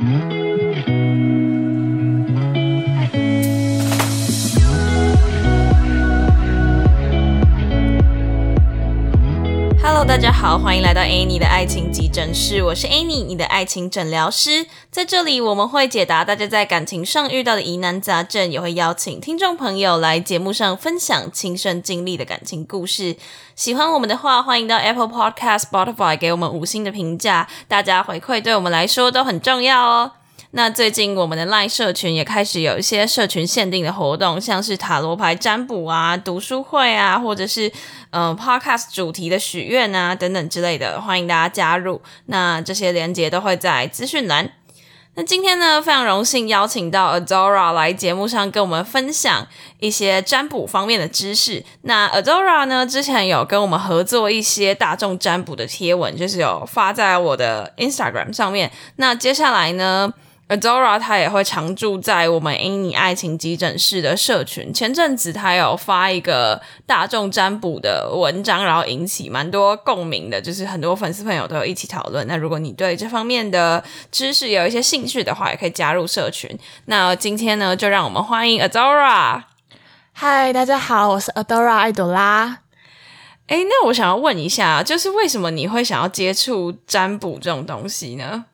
Mm-hmm. 大家好，欢迎来到 Annie 的爱情急诊室，我是 Annie，你的爱情诊疗师。在这里，我们会解答大家在感情上遇到的疑难杂症，也会邀请听众朋友来节目上分享亲身经历的感情故事。喜欢我们的话，欢迎到 Apple Podcast、Spotify 给我们五星的评价，大家回馈对我们来说都很重要哦。那最近我们的 LINE 社群也开始有一些社群限定的活动，像是塔罗牌占卜啊、读书会啊，或者是嗯 Podcast 主题的许愿啊等等之类的，欢迎大家加入。那这些连接都会在资讯栏。那今天呢，非常荣幸邀请到 Adora 来节目上跟我们分享一些占卜方面的知识。那 Adora 呢，之前有跟我们合作一些大众占卜的贴文，就是有发在我的 Instagram 上面。那接下来呢？Adora 他也会常驻在我们因你爱情急诊室的社群。前阵子他有发一个大众占卜的文章，然后引起蛮多共鸣的，就是很多粉丝朋友都有一起讨论。那如果你对这方面的知识有一些兴趣的话，也可以加入社群。那今天呢，就让我们欢迎 Adora。嗨，大家好，我是 Adora 爱朵拉。哎，那我想要问一下，就是为什么你会想要接触占卜这种东西呢？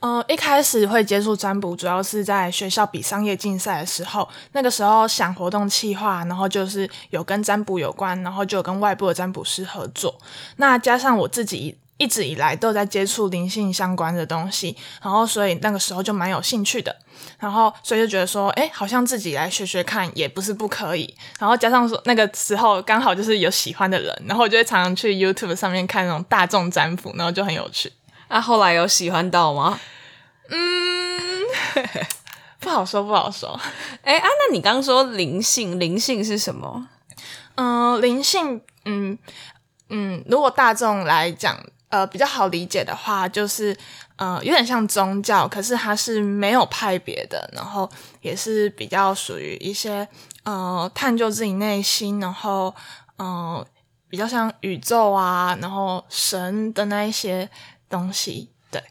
嗯，一开始会接触占卜，主要是在学校比商业竞赛的时候，那个时候想活动企划，然后就是有跟占卜有关，然后就跟外部的占卜师合作。那加上我自己一直以来都在接触灵性相关的东西，然后所以那个时候就蛮有兴趣的。然后所以就觉得说，哎，好像自己来学学看也不是不可以。然后加上说那个时候刚好就是有喜欢的人，然后我就会常常去 YouTube 上面看那种大众占卜，然后就很有趣。那后来有喜欢到吗？嗯，不好说，不好说。哎啊，那你刚说灵性，灵性是什么？嗯，灵性，嗯嗯，如果大众来讲，呃，比较好理解的话，就是呃，有点像宗教，可是它是没有派别的，然后也是比较属于一些呃，探究自己内心，然后嗯，比较像宇宙啊，然后神的那一些。东西对，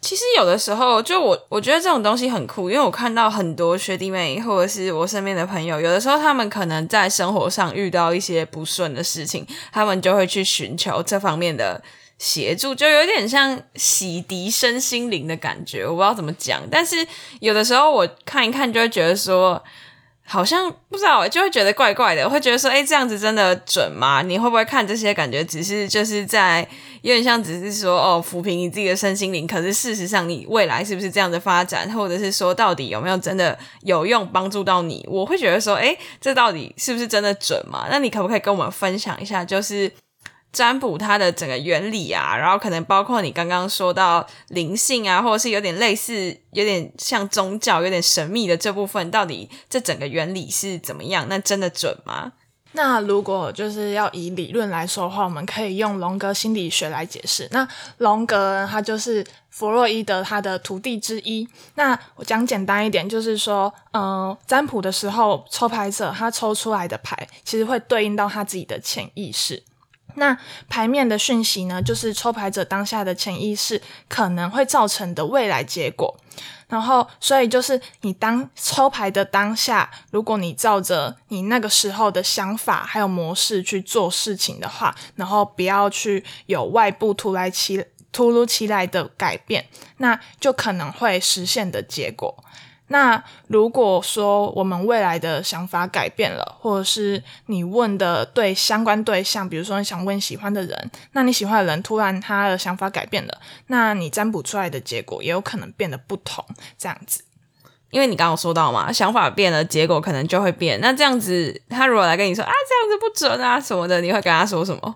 其实有的时候就我我觉得这种东西很酷，因为我看到很多学弟妹或者是我身边的朋友，有的时候他们可能在生活上遇到一些不顺的事情，他们就会去寻求这方面的协助，就有点像洗涤身心灵的感觉，我不知道怎么讲，但是有的时候我看一看就会觉得说。好像不知道，就会觉得怪怪的，会觉得说，哎，这样子真的准吗？你会不会看这些？感觉只是就是在有点像，只是说哦，抚平你自己的身心灵。可是事实上，你未来是不是这样的发展，或者是说，到底有没有真的有用，帮助到你？我会觉得说，哎，这到底是不是真的准嘛？那你可不可以跟我们分享一下，就是？占卜它的整个原理啊，然后可能包括你刚刚说到灵性啊，或者是有点类似、有点像宗教、有点神秘的这部分，到底这整个原理是怎么样？那真的准吗？那如果就是要以理论来说的话，我们可以用荣格心理学来解释。那荣格他就是弗洛伊德他的徒弟之一。那我讲简单一点，就是说，嗯，占卜的时候，抽牌者他抽出来的牌，其实会对应到他自己的潜意识。那牌面的讯息呢，就是抽牌者当下的潜意识可能会造成的未来结果。然后，所以就是你当抽牌的当下，如果你照着你那个时候的想法还有模式去做事情的话，然后不要去有外部突来其突如其来的改变，那就可能会实现的结果。那如果说我们未来的想法改变了，或者是你问的对相关对象，比如说你想问喜欢的人，那你喜欢的人突然他的想法改变了，那你占卜出来的结果也有可能变得不同。这样子，因为你刚刚说到嘛，想法变了，结果可能就会变。那这样子，他如果来跟你说啊，这样子不准啊什么的，你会跟他说什么？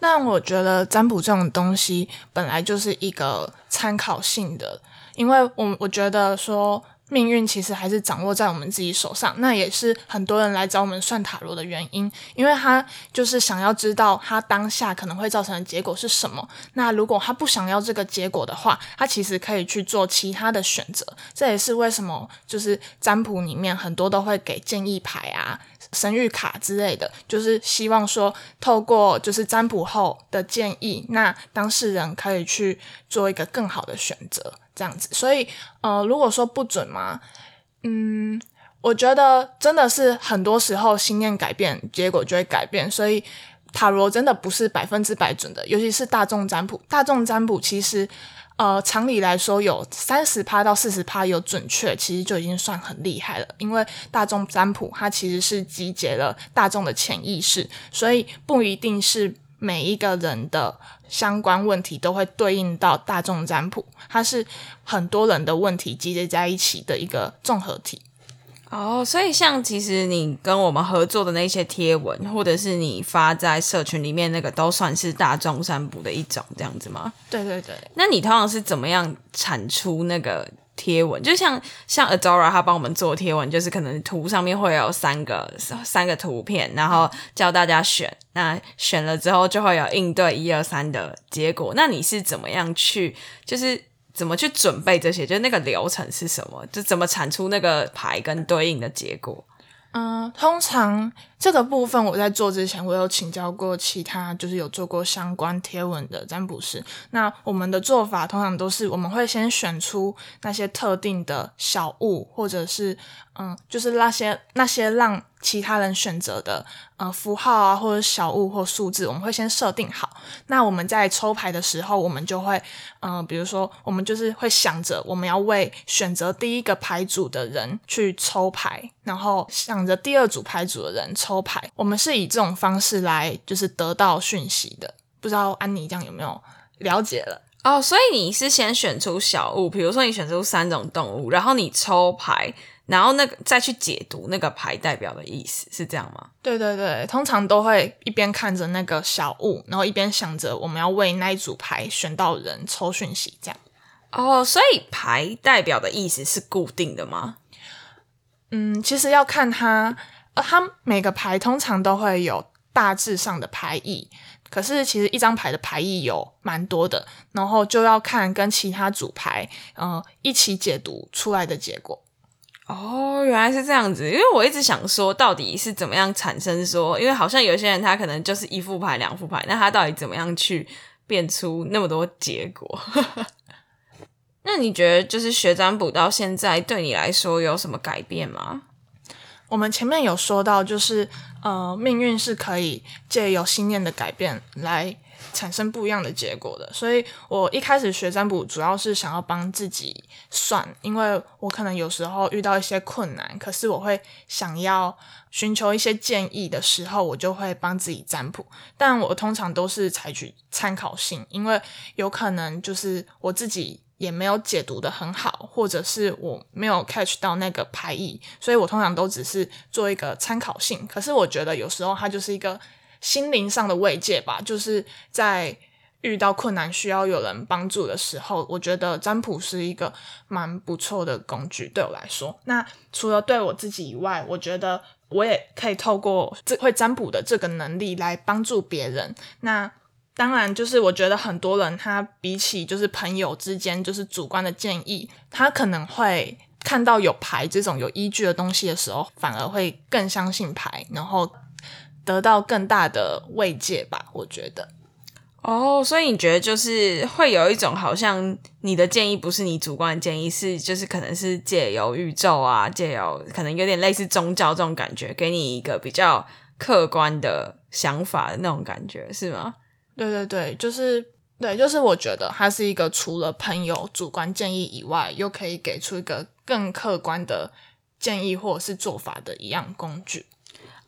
那我觉得占卜这种东西本来就是一个参考性的，因为我我觉得说。命运其实还是掌握在我们自己手上，那也是很多人来找我们算塔罗的原因，因为他就是想要知道他当下可能会造成的结果是什么。那如果他不想要这个结果的话，他其实可以去做其他的选择。这也是为什么就是占卜里面很多都会给建议牌啊、神谕卡之类的，就是希望说透过就是占卜后的建议，那当事人可以去做一个更好的选择。这样子。所以呃，如果说不准嘛，嗯，我觉得真的是很多时候心念改变，结果就会改变。所以塔罗真的不是百分之百准的，尤其是大众占卜。大众占卜其实。呃，常理来说，有三十趴到四十趴有准确，其实就已经算很厉害了。因为大众占卜它其实是集结了大众的潜意识，所以不一定是每一个人的相关问题都会对应到大众占卜，它是很多人的问题集结在一起的一个综合体。哦，所以像其实你跟我们合作的那些贴文，或者是你发在社群里面那个，都算是大众占卜的一种，这样子吗？对对对。那你通常是怎么样产出那个贴文？就像像 Adora 他帮我们做贴文，就是可能图上面会有三个三个图片，然后教大家选，那选了之后就会有应对一二三的结果。那你是怎么样去就是？怎么去准备这些？就那个流程是什么？就怎么产出那个牌跟对应的结果？嗯，通常这个部分我在做之前，我有请教过其他就是有做过相关贴文的占卜师。那我们的做法通常都是，我们会先选出那些特定的小物，或者是嗯，就是那些那些让。其他人选择的呃符号啊，或者小物或数字，我们会先设定好。那我们在抽牌的时候，我们就会嗯，比如说，我们就是会想着我们要为选择第一个牌组的人去抽牌，然后想着第二组牌组的人抽牌。我们是以这种方式来就是得到讯息的。不知道安妮这样有没有了解了？哦，所以你是先选出小物，比如说你选出三种动物，然后你抽牌。然后那个再去解读那个牌代表的意思是这样吗？对对对，通常都会一边看着那个小物，然后一边想着我们要为那一组牌选到人抽讯息，这样。哦，所以牌代表的意思是固定的吗？嗯，其实要看它，呃，它每个牌通常都会有大致上的牌意，可是其实一张牌的牌意有蛮多的，然后就要看跟其他组牌，呃，一起解读出来的结果。哦，原来是这样子。因为我一直想说，到底是怎么样产生说？因为好像有些人他可能就是一副牌、两副牌，那他到底怎么样去变出那么多结果？那你觉得，就是学占卜到现在，对你来说有什么改变吗？我们前面有说到，就是呃，命运是可以借由信念的改变来。产生不一样的结果的，所以我一开始学占卜主要是想要帮自己算，因为我可能有时候遇到一些困难，可是我会想要寻求一些建议的时候，我就会帮自己占卜。但我通常都是采取参考性，因为有可能就是我自己也没有解读的很好，或者是我没有 catch 到那个牌意，所以我通常都只是做一个参考性。可是我觉得有时候它就是一个。心灵上的慰藉吧，就是在遇到困难需要有人帮助的时候，我觉得占卜是一个蛮不错的工具，对我来说。那除了对我自己以外，我觉得我也可以透过这会占卜的这个能力来帮助别人。那当然，就是我觉得很多人他比起就是朋友之间就是主观的建议，他可能会看到有牌这种有依据的东西的时候，反而会更相信牌，然后。得到更大的慰藉吧，我觉得。哦，所以你觉得就是会有一种好像你的建议不是你主观的建议，是就是可能是借由宇宙啊，借由可能有点类似宗教这种感觉，给你一个比较客观的想法的那种感觉，是吗？对对对，就是对，就是我觉得它是一个除了朋友主观建议以外，又可以给出一个更客观的建议或者是做法的一样工具。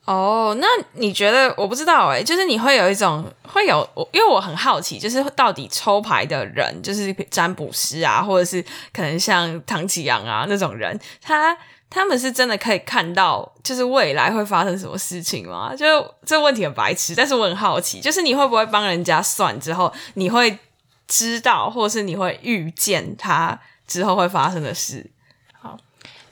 哦，那你觉得我不知道哎，就是你会有一种会有我，因为我很好奇，就是到底抽牌的人，就是占卜师啊，或者是可能像唐启阳啊那种人，他他们是真的可以看到，就是未来会发生什么事情吗？就这问题很白痴，但是我很好奇，就是你会不会帮人家算之后，你会知道，或者是你会预见他之后会发生的事？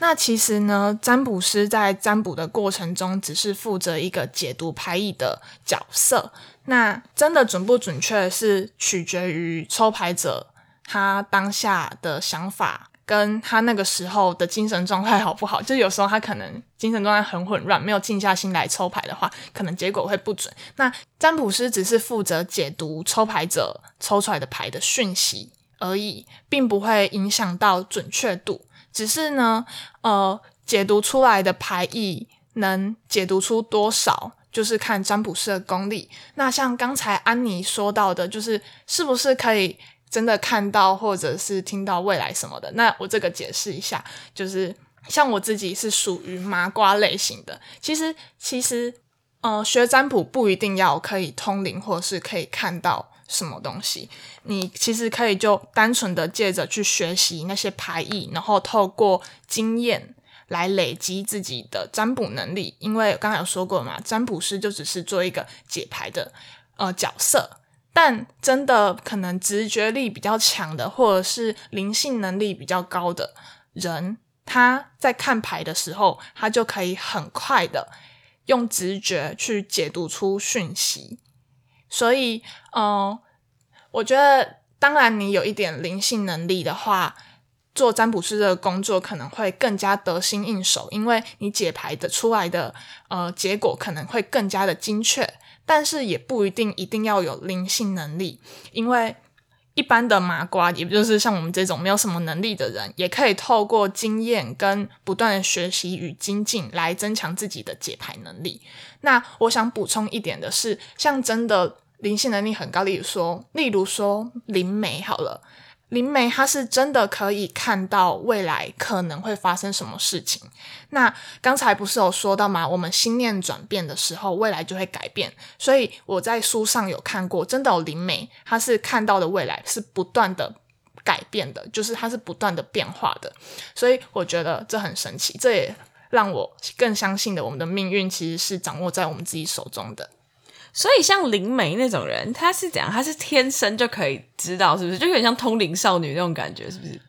那其实呢，占卜师在占卜的过程中，只是负责一个解读牌意的角色。那真的准不准确，是取决于抽牌者他当下的想法，跟他那个时候的精神状态好不好。就有时候他可能精神状态很混乱，没有静下心来抽牌的话，可能结果会不准。那占卜师只是负责解读抽牌者抽出来的牌的讯息。而已，并不会影响到准确度。只是呢，呃，解读出来的牌意能解读出多少，就是看占卜师的功力。那像刚才安妮说到的，就是是不是可以真的看到或者是听到未来什么的？那我这个解释一下，就是像我自己是属于麻瓜类型的。其实，其实，呃，学占卜不一定要可以通灵，或是可以看到。什么东西？你其实可以就单纯的借着去学习那些牌意，然后透过经验来累积自己的占卜能力。因为刚才有说过嘛，占卜师就只是做一个解牌的呃角色，但真的可能直觉力比较强的，或者是灵性能力比较高的人，他在看牌的时候，他就可以很快的用直觉去解读出讯息。所以，嗯，我觉得，当然，你有一点灵性能力的话，做占卜师这个工作可能会更加得心应手，因为你解牌的出来的呃结果可能会更加的精确。但是也不一定一定要有灵性能力，因为一般的麻瓜，也就是像我们这种没有什么能力的人，也可以透过经验跟不断的学习与精进来增强自己的解牌能力。那我想补充一点的是，像真的。灵性能力很高，例如说，例如说灵媒好了，灵媒他是真的可以看到未来可能会发生什么事情。那刚才不是有说到吗？我们心念转变的时候，未来就会改变。所以我在书上有看过，真的有灵媒，他是看到的未来是不断的改变的，就是它是不断的变化的。所以我觉得这很神奇，这也让我更相信的，我们的命运其实是掌握在我们自己手中的。所以像灵媒那种人，他是怎样？他是天生就可以知道，是不是？就有点像通灵少女那种感觉，是不是？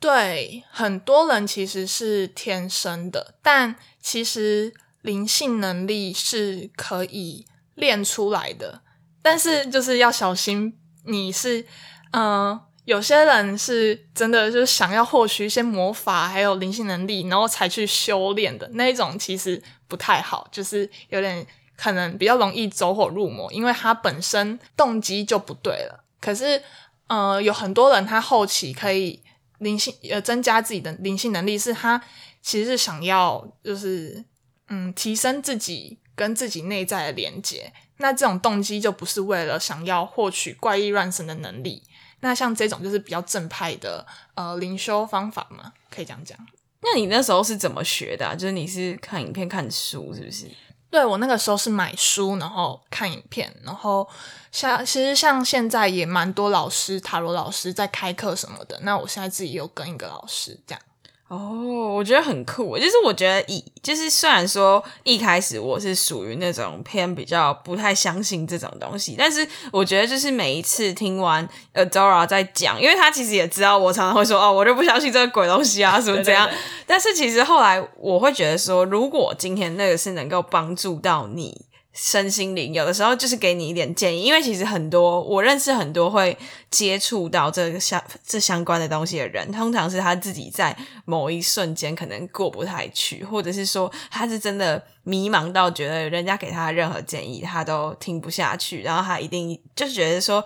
对，很多人其实是天生的，但其实灵性能力是可以练出来的。但是就是要小心，你是嗯，有些人是真的就是想要获取一些魔法，还有灵性能力，然后才去修炼的那一种，其实不太好，就是有点。可能比较容易走火入魔，因为他本身动机就不对了。可是，呃，有很多人他后期可以灵性呃增加自己的灵性能力，是他其实是想要就是嗯提升自己跟自己内在的连接。那这种动机就不是为了想要获取怪异乱神的能力。那像这种就是比较正派的呃灵修方法嘛，可以这样讲。那你那时候是怎么学的？就是你是看影片、看书，是不是？对我那个时候是买书，然后看影片，然后像其实像现在也蛮多老师塔罗老师在开课什么的。那我现在自己有跟一个老师这样。哦，我觉得很酷。就是我觉得以就是虽然说一开始我是属于那种偏比较不太相信这种东西，但是我觉得就是每一次听完 Adora 在讲，因为他其实也知道我常常会说哦，我就不相信这个鬼东西啊，什么怎样。但是其实后来我会觉得说，如果今天那个是能够帮助到你。身心灵有的时候就是给你一点建议，因为其实很多我认识很多会接触到这个相这相关的东西的人，通常是他自己在某一瞬间可能过不太去，或者是说他是真的迷茫到觉得人家给他任何建议他都听不下去，然后他一定就觉得说。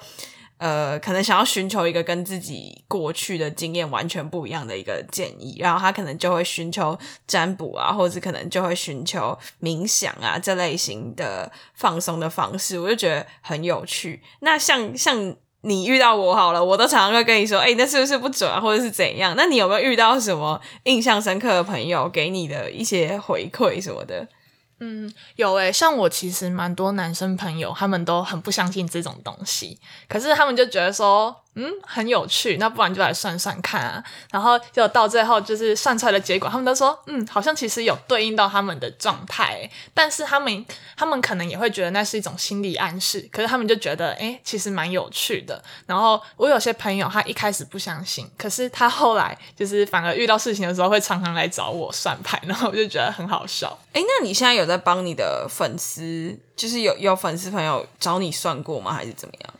呃，可能想要寻求一个跟自己过去的经验完全不一样的一个建议，然后他可能就会寻求占卜啊，或者可能就会寻求冥想啊这类型的放松的方式，我就觉得很有趣。那像像你遇到我好了，我都常常会跟你说，哎，那是不是不准啊，或者是怎样？那你有没有遇到什么印象深刻的朋友给你的一些回馈什么的？嗯，有诶，像我其实蛮多男生朋友，他们都很不相信这种东西，可是他们就觉得说。嗯，很有趣，那不然就来算算看啊。然后就到最后，就是算出来的结果，他们都说，嗯，好像其实有对应到他们的状态。但是他们，他们可能也会觉得那是一种心理暗示。可是他们就觉得，哎，其实蛮有趣的。然后我有些朋友，他一开始不相信，可是他后来就是反而遇到事情的时候，会常常来找我算牌，然后我就觉得很好笑。哎，那你现在有在帮你的粉丝，就是有有粉丝朋友找你算过吗？还是怎么样？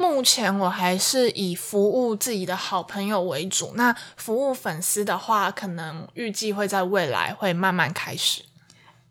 目前我还是以服务自己的好朋友为主，那服务粉丝的话，可能预计会在未来会慢慢开始。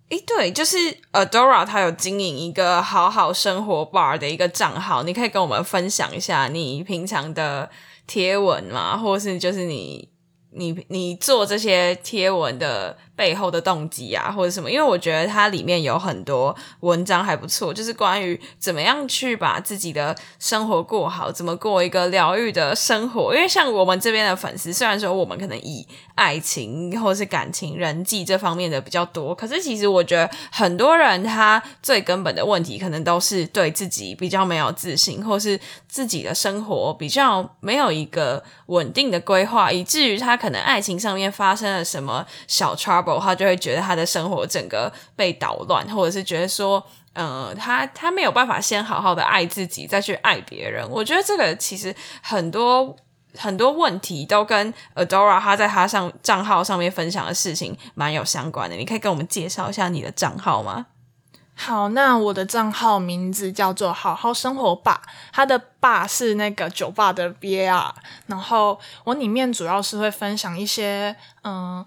诶，对，就是 Adora，他有经营一个好好生活 bar 的一个账号，你可以跟我们分享一下你平常的贴文嘛，或是就是你你你做这些贴文的。背后的动机啊，或者什么？因为我觉得它里面有很多文章还不错，就是关于怎么样去把自己的生活过好，怎么过一个疗愈的生活。因为像我们这边的粉丝，虽然说我们可能以爱情或是感情、人际这方面的比较多，可是其实我觉得很多人他最根本的问题，可能都是对自己比较没有自信，或是自己的生活比较没有一个稳定的规划，以至于他可能爱情上面发生了什么小 trouble。他就会觉得他的生活整个被捣乱，或者是觉得说，呃，他他没有办法先好好的爱自己，再去爱别人。我觉得这个其实很多很多问题都跟 Adora 他在他上账号上面分享的事情蛮有相关的。你可以跟我们介绍一下你的账号吗？好，那我的账号名字叫做“好好生活吧”，它的“吧”是那个酒吧的 B R，然后我里面主要是会分享一些，嗯。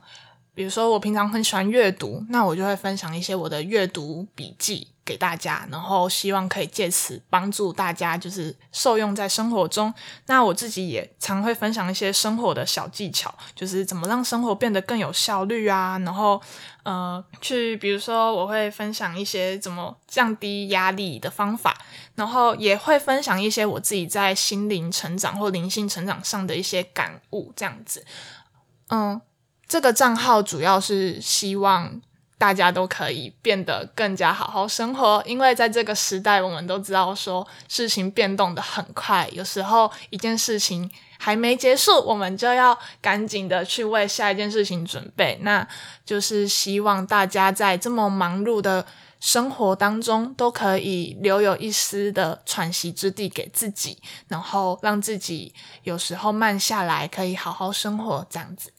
比如说，我平常很喜欢阅读，那我就会分享一些我的阅读笔记给大家，然后希望可以借此帮助大家，就是受用在生活中。那我自己也常会分享一些生活的小技巧，就是怎么让生活变得更有效率啊。然后，呃，去比如说，我会分享一些怎么降低压力的方法，然后也会分享一些我自己在心灵成长或灵性成长上的一些感悟，这样子，嗯。这个账号主要是希望大家都可以变得更加好好生活，因为在这个时代，我们都知道说事情变动的很快，有时候一件事情还没结束，我们就要赶紧的去为下一件事情准备。那就是希望大家在这么忙碌的生活当中，都可以留有一丝的喘息之地给自己，然后让自己有时候慢下来，可以好好生活，这样子。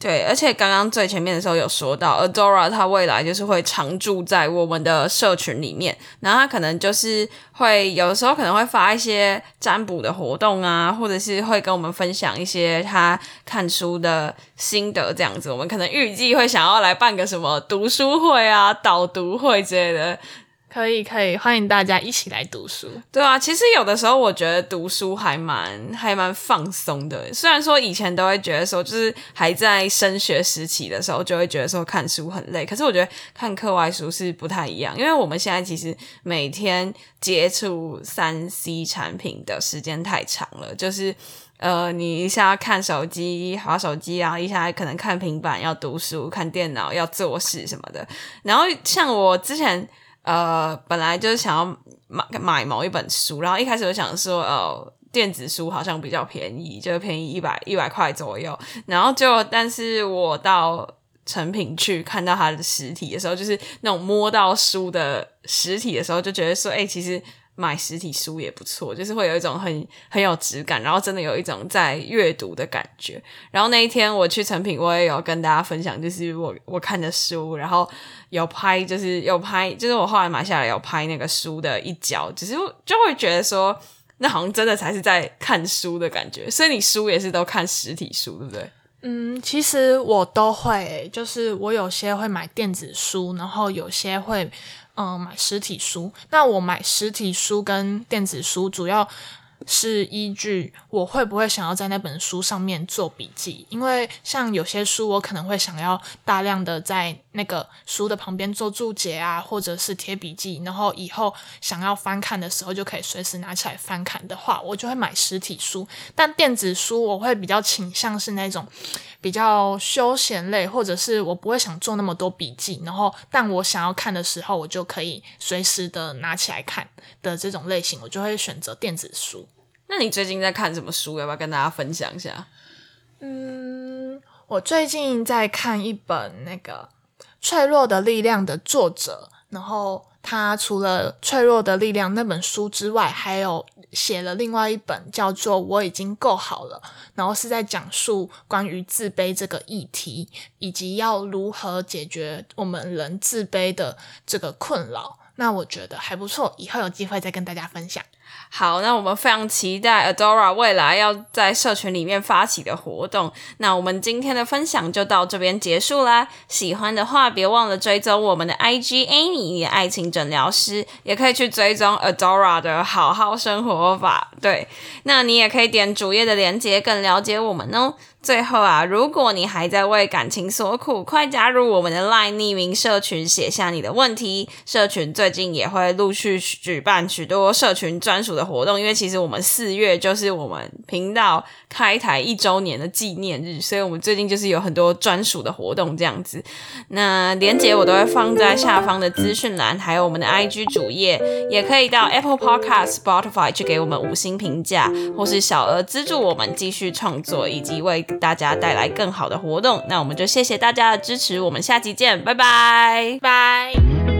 对，而且刚刚最前面的时候有说到，Adora 他未来就是会常驻在我们的社群里面，然后他可能就是会有的时候可能会发一些占卜的活动啊，或者是会跟我们分享一些他看书的心得这样子。我们可能预计会想要来办个什么读书会啊、导读会之类的。可以可以，欢迎大家一起来读书。对啊，其实有的时候我觉得读书还蛮还蛮放松的。虽然说以前都会觉得说，就是还在升学时期的时候，就会觉得说看书很累。可是我觉得看课外书是不太一样，因为我们现在其实每天接触三 C 产品的时间太长了，就是呃，你一下看手机、划手机啊，一下可能看平板要读书、看电脑要做事什么的。然后像我之前。呃，本来就是想要买买某一本书，然后一开始我想说，呃，电子书好像比较便宜，就便宜一百一百块左右。然后就，但是我到成品去看到它的实体的时候，就是那种摸到书的实体的时候，就觉得说，哎，其实。买实体书也不错，就是会有一种很很有质感，然后真的有一种在阅读的感觉。然后那一天我去成品，我也有跟大家分享，就是我我看的书，然后有拍，就是有拍，就是我后来买下来有拍那个书的一角，只是就会觉得说，那好像真的才是在看书的感觉。所以你书也是都看实体书，对不对？嗯，其实我都会，就是我有些会买电子书，然后有些会。嗯，买实体书。那我买实体书跟电子书，主要是依据我会不会想要在那本书上面做笔记。因为像有些书，我可能会想要大量的在那个书的旁边做注解啊，或者是贴笔记，然后以后想要翻看的时候就可以随时拿起来翻看的话，我就会买实体书。但电子书我会比较倾向是那种。比较休闲类，或者是我不会想做那么多笔记，然后但我想要看的时候，我就可以随时的拿起来看的这种类型，我就会选择电子书。那你最近在看什么书？要不要跟大家分享一下？嗯，我最近在看一本那个《脆弱的力量》的作者，然后。他除了《脆弱的力量》那本书之外，还有写了另外一本叫做《我已经够好了》，然后是在讲述关于自卑这个议题，以及要如何解决我们人自卑的这个困扰。那我觉得还不错，以后有机会再跟大家分享。好，那我们非常期待 Adora 未来要在社群里面发起的活动。那我们今天的分享就到这边结束啦。喜欢的话，别忘了追踪我们的 IG Amy 爱情诊疗师，也可以去追踪 Adora 的好好生活法。对，那你也可以点主页的链接，更了解我们哦。最后啊，如果你还在为感情所苦，快加入我们的 LINE 匿名社群，写下你的问题。社群最近也会陆续举办许多社群专属的活动，因为其实我们四月就是我们频道开台一周年的纪念日，所以我们最近就是有很多专属的活动这样子。那连接我都会放在下方的资讯栏，还有我们的 IG 主页，也可以到 Apple Podcast、Spotify 去给我们五星评价，或是小额资助我们继续创作，以及为大家带来更好的活动，那我们就谢谢大家的支持，我们下期见，拜拜拜。